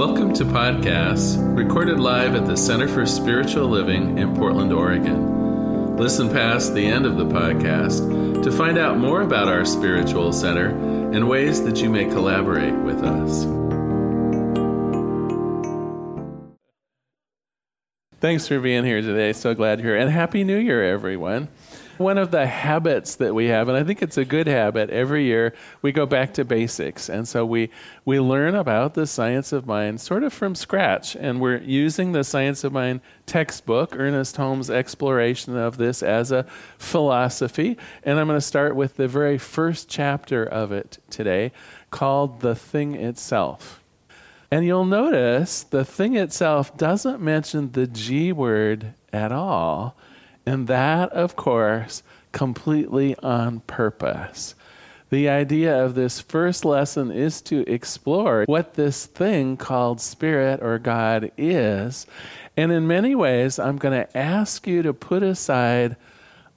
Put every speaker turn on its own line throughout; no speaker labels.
Welcome to podcasts recorded live at the Center for Spiritual Living in Portland, Oregon. Listen past the end of the podcast to find out more about our spiritual center and ways that you may collaborate with us. Thanks for being here today. So glad you're here. And Happy New Year, everyone. One of the habits that we have, and I think it's a good habit, every year we go back to basics. And so we, we learn about the science of mind sort of from scratch. And we're using the Science of Mind textbook, Ernest Holmes' exploration of this as a philosophy. And I'm going to start with the very first chapter of it today called The Thing Itself. And you'll notice the thing itself doesn't mention the G word at all. And that, of course, completely on purpose. The idea of this first lesson is to explore what this thing called spirit or God is. And in many ways, I'm going to ask you to put aside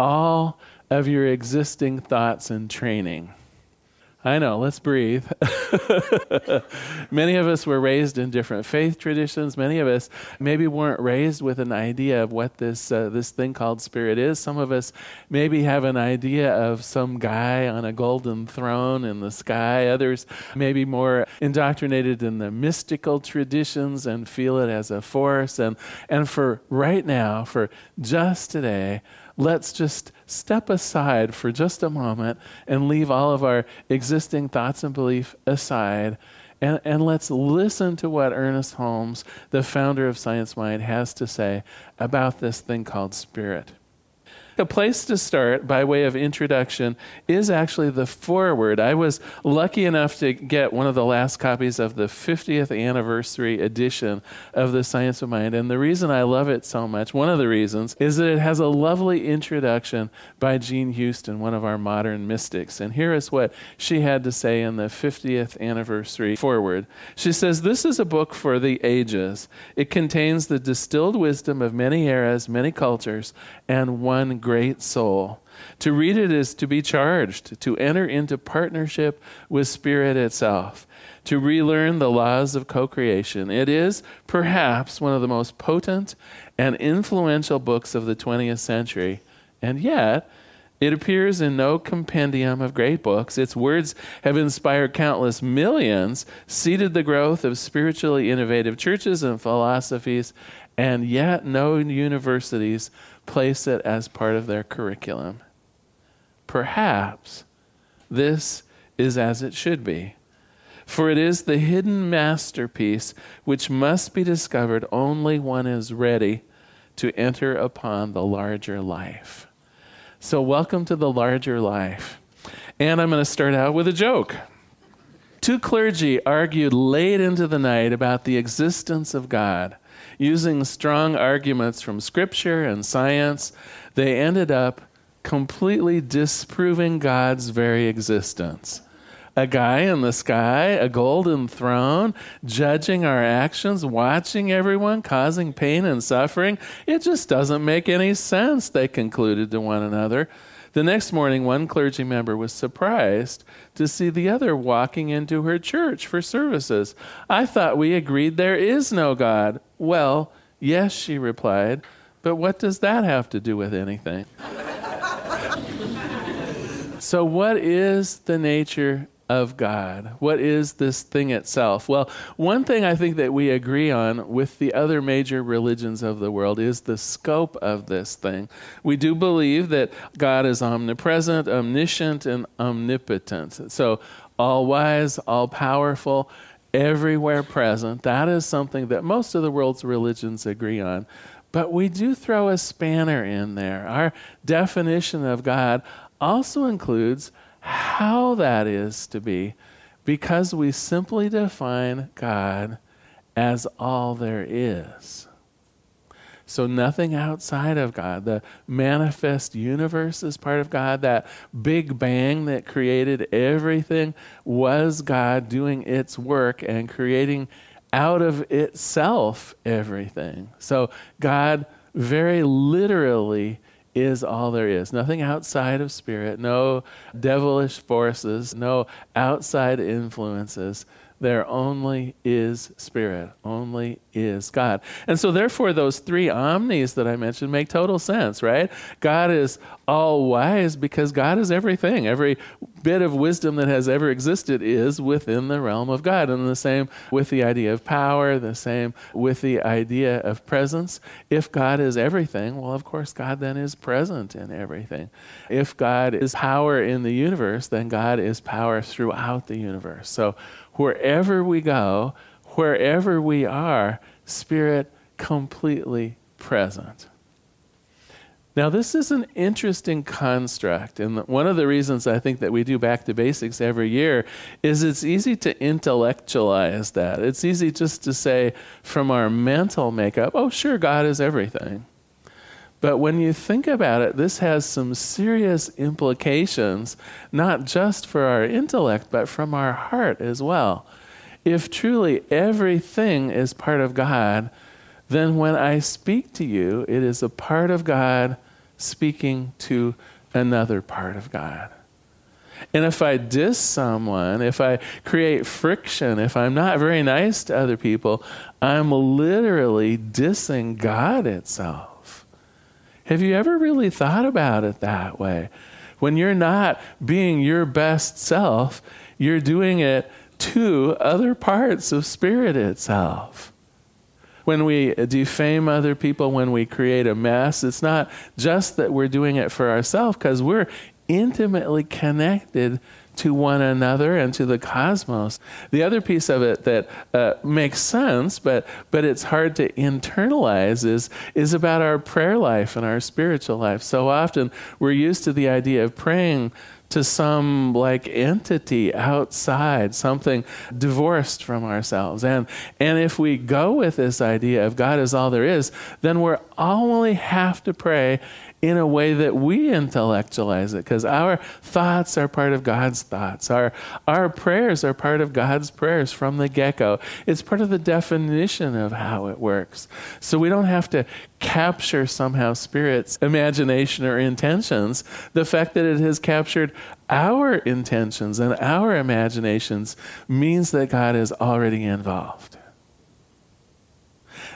all of your existing thoughts and training. I know, let's breathe. Many of us were raised in different faith traditions. Many of us maybe weren't raised with an idea of what this, uh, this thing called spirit is. Some of us maybe have an idea of some guy on a golden throne in the sky. Others maybe more indoctrinated in the mystical traditions and feel it as a force. And, and for right now, for just today, let's just step aside for just a moment and leave all of our existing thoughts and belief aside. And, and let's listen to what Ernest Holmes, the founder of Science Mind, has to say about this thing called spirit. A place to start by way of introduction is actually the foreword. I was lucky enough to get one of the last copies of the 50th anniversary edition of The Science of Mind. And the reason I love it so much, one of the reasons, is that it has a lovely introduction by Jean Houston, one of our modern mystics. And here is what she had to say in the 50th anniversary foreword. She says, This is a book for the ages. It contains the distilled wisdom of many eras, many cultures, and one great soul. To read it is to be charged, to enter into partnership with Spirit itself, to relearn the laws of co creation. It is perhaps one of the most potent and influential books of the 20th century, and yet, it appears in no compendium of great books. Its words have inspired countless millions, seeded the growth of spiritually innovative churches and philosophies, and yet no universities place it as part of their curriculum. Perhaps this is as it should be. For it is the hidden masterpiece which must be discovered only one is ready to enter upon the larger life. So, welcome to the larger life. And I'm going to start out with a joke. Two clergy argued late into the night about the existence of God using strong arguments from scripture and science, they ended up completely disproving God's very existence. A guy in the sky, a golden throne, judging our actions, watching everyone, causing pain and suffering. It just doesn't make any sense, they concluded to one another. The next morning, one clergy member was surprised to see the other walking into her church for services. I thought we agreed there is no God. Well, yes, she replied, but what does that have to do with anything? so, what is the nature of God? What is this thing itself? Well, one thing I think that we agree on with the other major religions of the world is the scope of this thing. We do believe that God is omnipresent, omniscient, and omnipotent. So, all wise, all powerful, everywhere present. That is something that most of the world's religions agree on. But we do throw a spanner in there. Our definition of God also includes how that is to be because we simply define God as all there is. So, nothing outside of God. The manifest universe is part of God. That big bang that created everything was God doing its work and creating out of itself everything. So, God very literally is all there is. Nothing outside of spirit, no devilish forces, no outside influences. There only is Spirit, only is God. And so, therefore, those three omnis that I mentioned make total sense, right? God is all wise because God is everything. Every bit of wisdom that has ever existed is within the realm of God. And the same with the idea of power, the same with the idea of presence. If God is everything, well, of course, God then is present in everything. If God is power in the universe, then God is power throughout the universe. So, wherever we go, wherever we are, Spirit completely present. Now, this is an interesting construct, and one of the reasons I think that we do Back to Basics every year is it's easy to intellectualize that. It's easy just to say from our mental makeup, oh, sure, God is everything. But when you think about it, this has some serious implications, not just for our intellect, but from our heart as well. If truly everything is part of God, then when I speak to you, it is a part of God speaking to another part of God. And if I diss someone, if I create friction, if I'm not very nice to other people, I'm literally dissing God itself. Have you ever really thought about it that way? When you're not being your best self, you're doing it to other parts of spirit itself. When we defame other people, when we create a mess, it's not just that we're doing it for ourselves, because we're intimately connected to one another and to the cosmos. The other piece of it that uh, makes sense, but, but it's hard to internalize, is, is about our prayer life and our spiritual life. So often we're used to the idea of praying to some like entity outside, something divorced from ourselves. And, and if we go with this idea of God is all there is, then we only have to pray in a way that we intellectualize it because our thoughts are part of God's thoughts. Our, our prayers are part of God's prayers from the get go. It's part of the definition of how it works. So we don't have to capture somehow Spirit's imagination or intentions. The fact that it has captured our intentions and our imaginations means that God is already involved.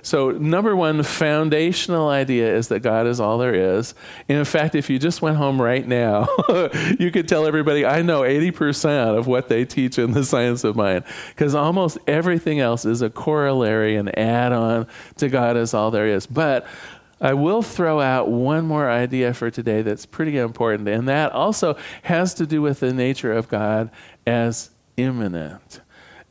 So, number one foundational idea is that God is all there is. And in fact, if you just went home right now, you could tell everybody, I know 80% of what they teach in the science of mind, because almost everything else is a corollary, an add on to God is all there is. But I will throw out one more idea for today that's pretty important, and that also has to do with the nature of God as immanent.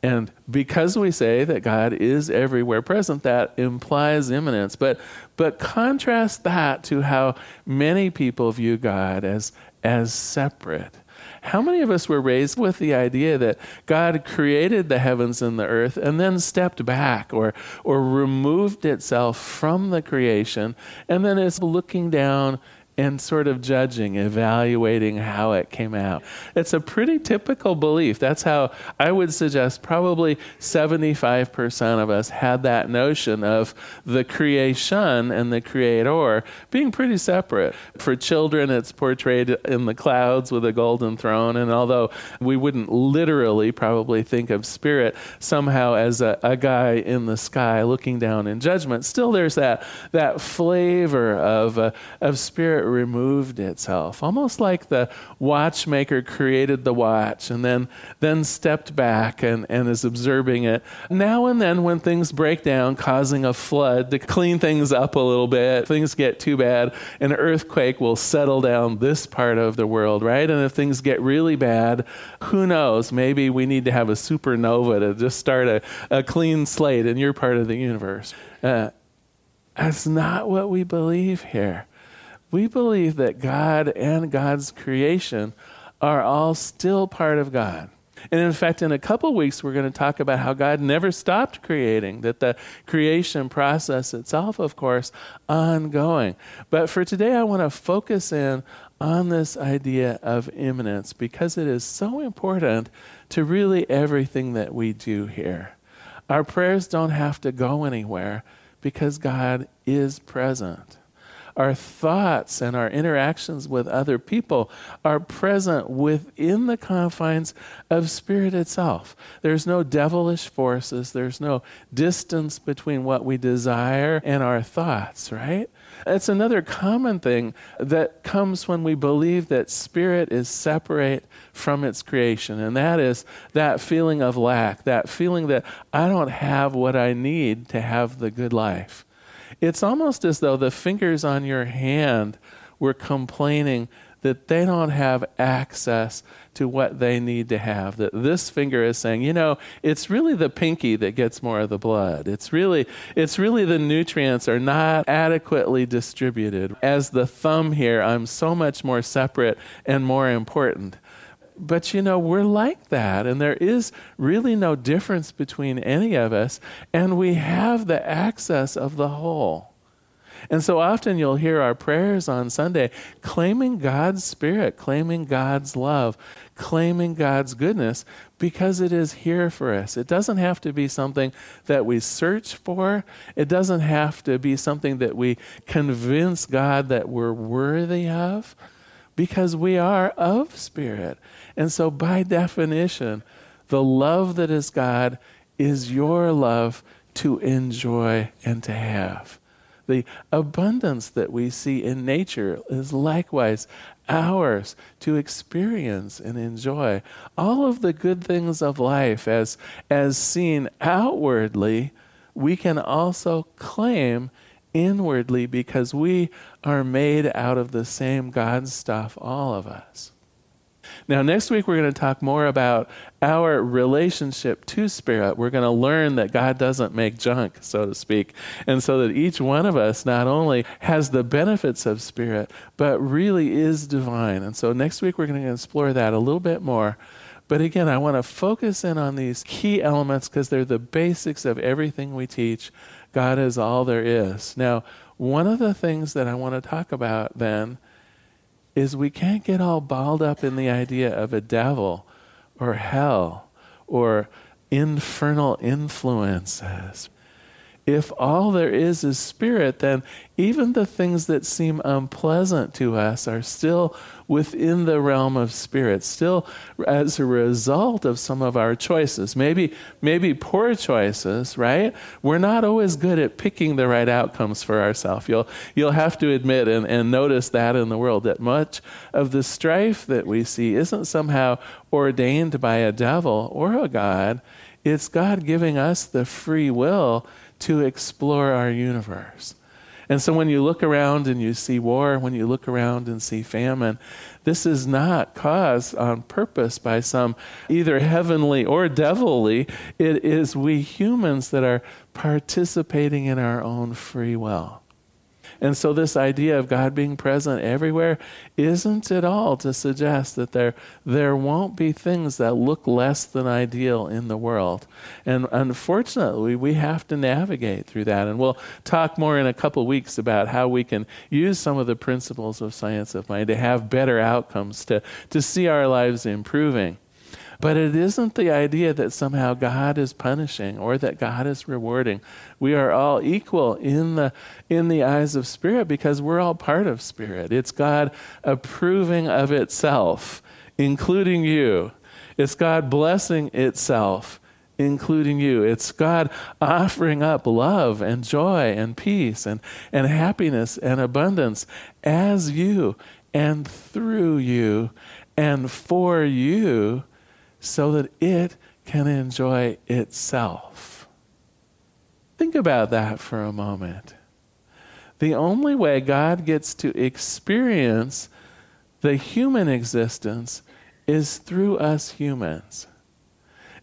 And because we say that God is everywhere present, that implies immanence. But, but contrast that to how many people view God as, as separate. How many of us were raised with the idea that God created the heavens and the earth and then stepped back or, or removed itself from the creation and then is looking down and sort of judging, evaluating how it came out. It's a pretty typical belief. That's how I would suggest probably 75% of us had that notion of the creation and the creator being pretty separate. For children, it's portrayed in the clouds with a golden throne. And although we wouldn't literally probably think of spirit somehow as a, a guy in the sky looking down in judgment, still there's that, that flavor of, uh, of spirit removed itself, almost like the watchmaker created the watch and then, then stepped back and, and is observing it. Now and then, when things break down, causing a flood to clean things up a little bit, things get too bad, an earthquake will settle down this part of the world, right? And if things get really bad, who knows? Maybe we need to have a supernova to just start a, a clean slate in your part of the universe. Uh, that's not what we believe here we believe that God and God's creation are all still part of God. And in fact, in a couple weeks, we're going to talk about how God never stopped creating, that the creation process itself, of course, ongoing. But for today, I want to focus in on this idea of immanence because it is so important to really everything that we do here. Our prayers don't have to go anywhere because God is present. Our thoughts and our interactions with other people are present within the confines of spirit itself. There's no devilish forces, there's no distance between what we desire and our thoughts, right? It's another common thing that comes when we believe that spirit is separate from its creation, and that is that feeling of lack, that feeling that I don't have what I need to have the good life. It's almost as though the fingers on your hand were complaining that they don't have access to what they need to have. That this finger is saying, you know, it's really the pinky that gets more of the blood. It's really, it's really the nutrients are not adequately distributed. As the thumb here, I'm so much more separate and more important. But you know, we're like that, and there is really no difference between any of us, and we have the access of the whole. And so often you'll hear our prayers on Sunday claiming God's Spirit, claiming God's love, claiming God's goodness because it is here for us. It doesn't have to be something that we search for, it doesn't have to be something that we convince God that we're worthy of because we are of Spirit. And so, by definition, the love that is God is your love to enjoy and to have. The abundance that we see in nature is likewise ours to experience and enjoy. All of the good things of life, as, as seen outwardly, we can also claim inwardly because we are made out of the same God stuff, all of us. Now, next week, we're going to talk more about our relationship to Spirit. We're going to learn that God doesn't make junk, so to speak. And so that each one of us not only has the benefits of Spirit, but really is divine. And so next week, we're going to explore that a little bit more. But again, I want to focus in on these key elements because they're the basics of everything we teach. God is all there is. Now, one of the things that I want to talk about then is we can't get all balled up in the idea of a devil or hell or infernal influences. If all there is is spirit, then even the things that seem unpleasant to us are still within the realm of spirit, still as a result of some of our choices. Maybe, maybe poor choices, right? We're not always good at picking the right outcomes for ourselves. You'll, you'll have to admit and, and notice that in the world, that much of the strife that we see isn't somehow ordained by a devil or a God. It's God giving us the free will to explore our universe. And so when you look around and you see war, when you look around and see famine, this is not caused on purpose by some either heavenly or devilly. It is we humans that are participating in our own free will. And so, this idea of God being present everywhere isn't at all to suggest that there, there won't be things that look less than ideal in the world. And unfortunately, we have to navigate through that. And we'll talk more in a couple weeks about how we can use some of the principles of science of mind to have better outcomes, to, to see our lives improving. But it isn't the idea that somehow God is punishing or that God is rewarding. We are all equal in the, in the eyes of Spirit because we're all part of Spirit. It's God approving of itself, including you. It's God blessing itself, including you. It's God offering up love and joy and peace and, and happiness and abundance as you and through you and for you so that it can enjoy itself. Think about that for a moment. The only way God gets to experience the human existence is through us humans.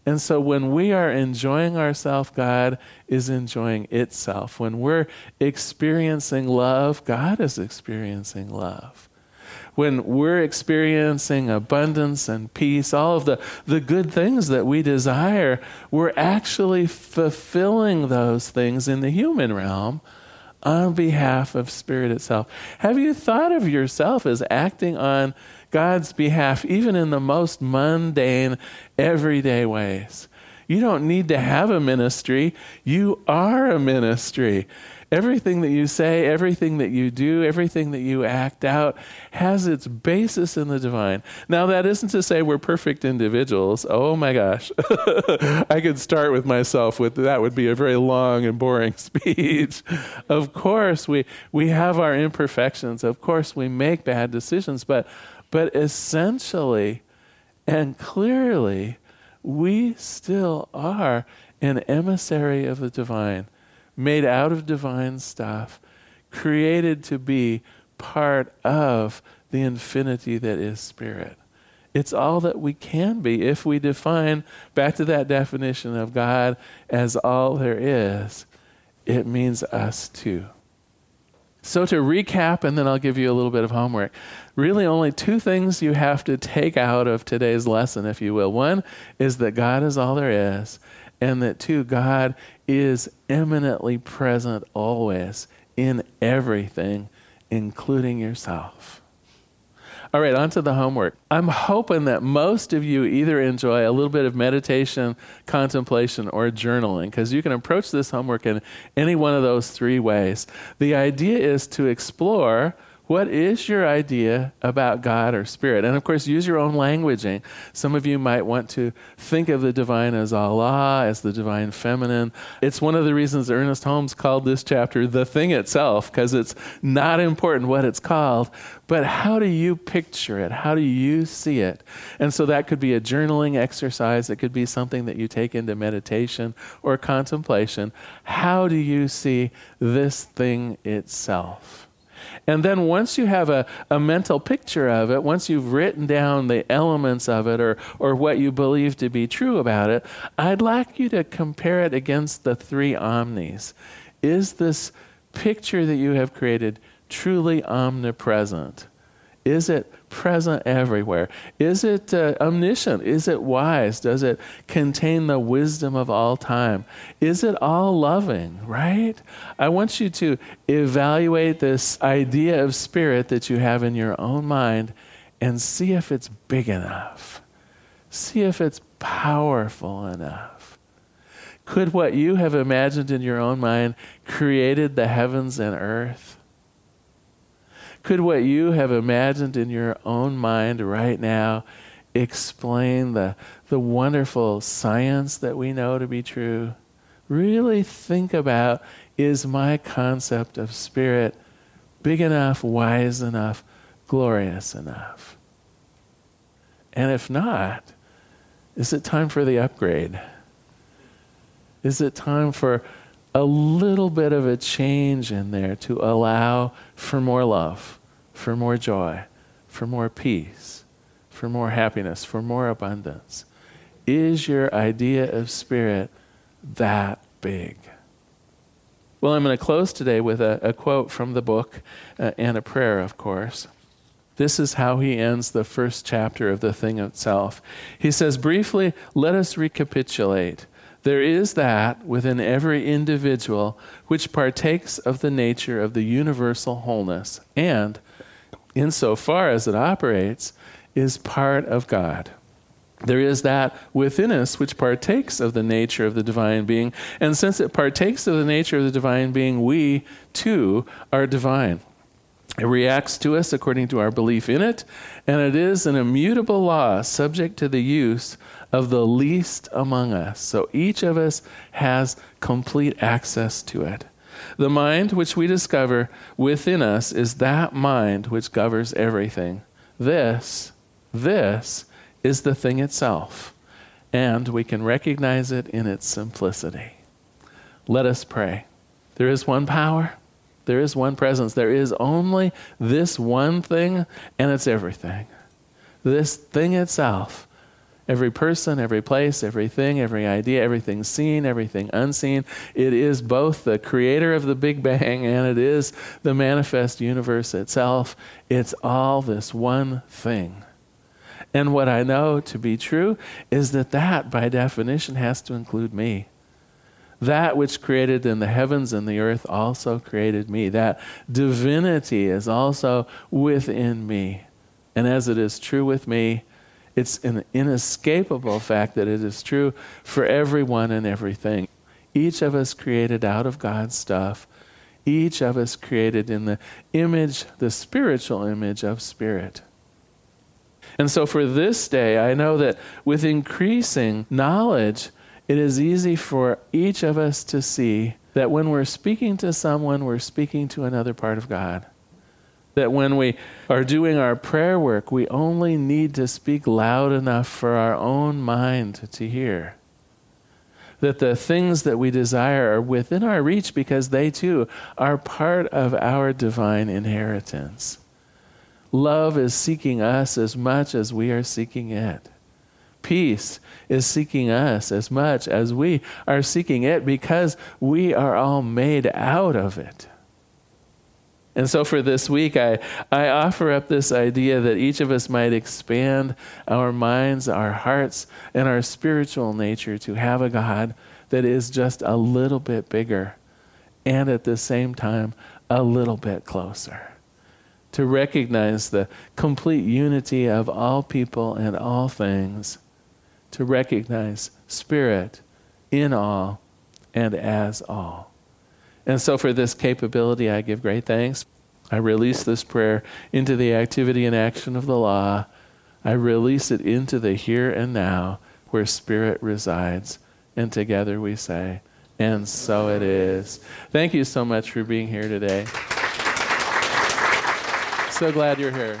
And so when we are enjoying ourselves, God is enjoying itself. When we're experiencing love, God is experiencing love when we're experiencing abundance and peace, all of the, the good things that we desire, we're actually fulfilling those things in the human realm on behalf of Spirit itself. Have you thought of yourself as acting on God's behalf, even in the most mundane, everyday ways? You don't need to have a ministry, you are a ministry. Everything that you say, everything that you do, everything that you act out has its basis in the divine. Now, that isn't to say we're perfect individuals. Oh my gosh. I could start with myself with that would be a very long and boring speech. of course, we, we have our imperfections. Of course, we make bad decisions, but, but essentially and clearly, we still are an emissary of the divine made out of divine stuff, created to be part of the infinity that is spirit. It's all that we can be if we define, back to that definition of God as all there is, it means us too. So, to recap, and then I'll give you a little bit of homework. Really, only two things you have to take out of today's lesson, if you will. One is that God is all there is, and that too, God is immanently present always in everything, including yourself. All right, on to the homework. I'm hoping that most of you either enjoy a little bit of meditation, contemplation, or journaling, because you can approach this homework in any one of those three ways. The idea is to explore what is your idea about God or Spirit? And of course, use your own languaging. Some of you might want to think of the divine as Allah, as the divine feminine. It's one of the reasons Ernest Holmes called this chapter the thing itself, because it's not important what it's called, but how do you picture it? How do you see it? And so that could be a journaling exercise, it could be something that you take into meditation or contemplation. How do you see this thing itself? And then once you have a, a mental picture of it, once you've written down the elements of it or, or what you believe to be true about it, I'd like you to compare it against the three omnis. Is this picture that you have created truly omnipresent? Is it present everywhere? Is it uh, omniscient? Is it wise? Does it contain the wisdom of all time? Is it all loving, right? I want you to evaluate this idea of spirit that you have in your own mind and see if it's big enough. See if it's powerful enough. Could what you have imagined in your own mind created the heavens and earth? Could what you have imagined in your own mind right now explain the, the wonderful science that we know to be true? Really think about is my concept of spirit big enough, wise enough, glorious enough? And if not, is it time for the upgrade? Is it time for a little bit of a change in there to allow for more love, for more joy, for more peace, for more happiness, for more abundance? Is your idea of spirit that big? Well, I'm going to close today with a, a quote from the book uh, and a prayer, of course. This is how he ends the first chapter of the thing itself. He says, briefly, let us recapitulate. There is that within every individual which partakes of the nature of the universal wholeness, and, insofar as it operates, is part of God. There is that within us which partakes of the nature of the divine being, and since it partakes of the nature of the divine being, we too are divine. It reacts to us according to our belief in it, and it is an immutable law subject to the use of the least among us. So each of us has complete access to it. The mind which we discover within us is that mind which governs everything. This, this is the thing itself, and we can recognize it in its simplicity. Let us pray. There is one power, there is one presence, there is only this one thing, and it's everything. This thing itself Every person, every place, everything, every idea, everything seen, everything unseen. It is both the creator of the Big Bang and it is the manifest universe itself. It's all this one thing. And what I know to be true is that that, by definition, has to include me. That which created in the heavens and the earth also created me. That divinity is also within me. And as it is true with me, it's an inescapable fact that it is true for everyone and everything. Each of us created out of God's stuff. each of us created in the image, the spiritual image of Spirit. And so for this day, I know that with increasing knowledge, it is easy for each of us to see that when we're speaking to someone, we're speaking to another part of God. That when we are doing our prayer work, we only need to speak loud enough for our own mind to hear. That the things that we desire are within our reach because they too are part of our divine inheritance. Love is seeking us as much as we are seeking it. Peace is seeking us as much as we are seeking it because we are all made out of it. And so for this week, I, I offer up this idea that each of us might expand our minds, our hearts, and our spiritual nature to have a God that is just a little bit bigger and at the same time a little bit closer to recognize the complete unity of all people and all things, to recognize Spirit in all and as all. And so, for this capability, I give great thanks. I release this prayer into the activity and action of the law. I release it into the here and now where Spirit resides. And together we say, and so it is. Thank you so much for being here today. So glad you're here.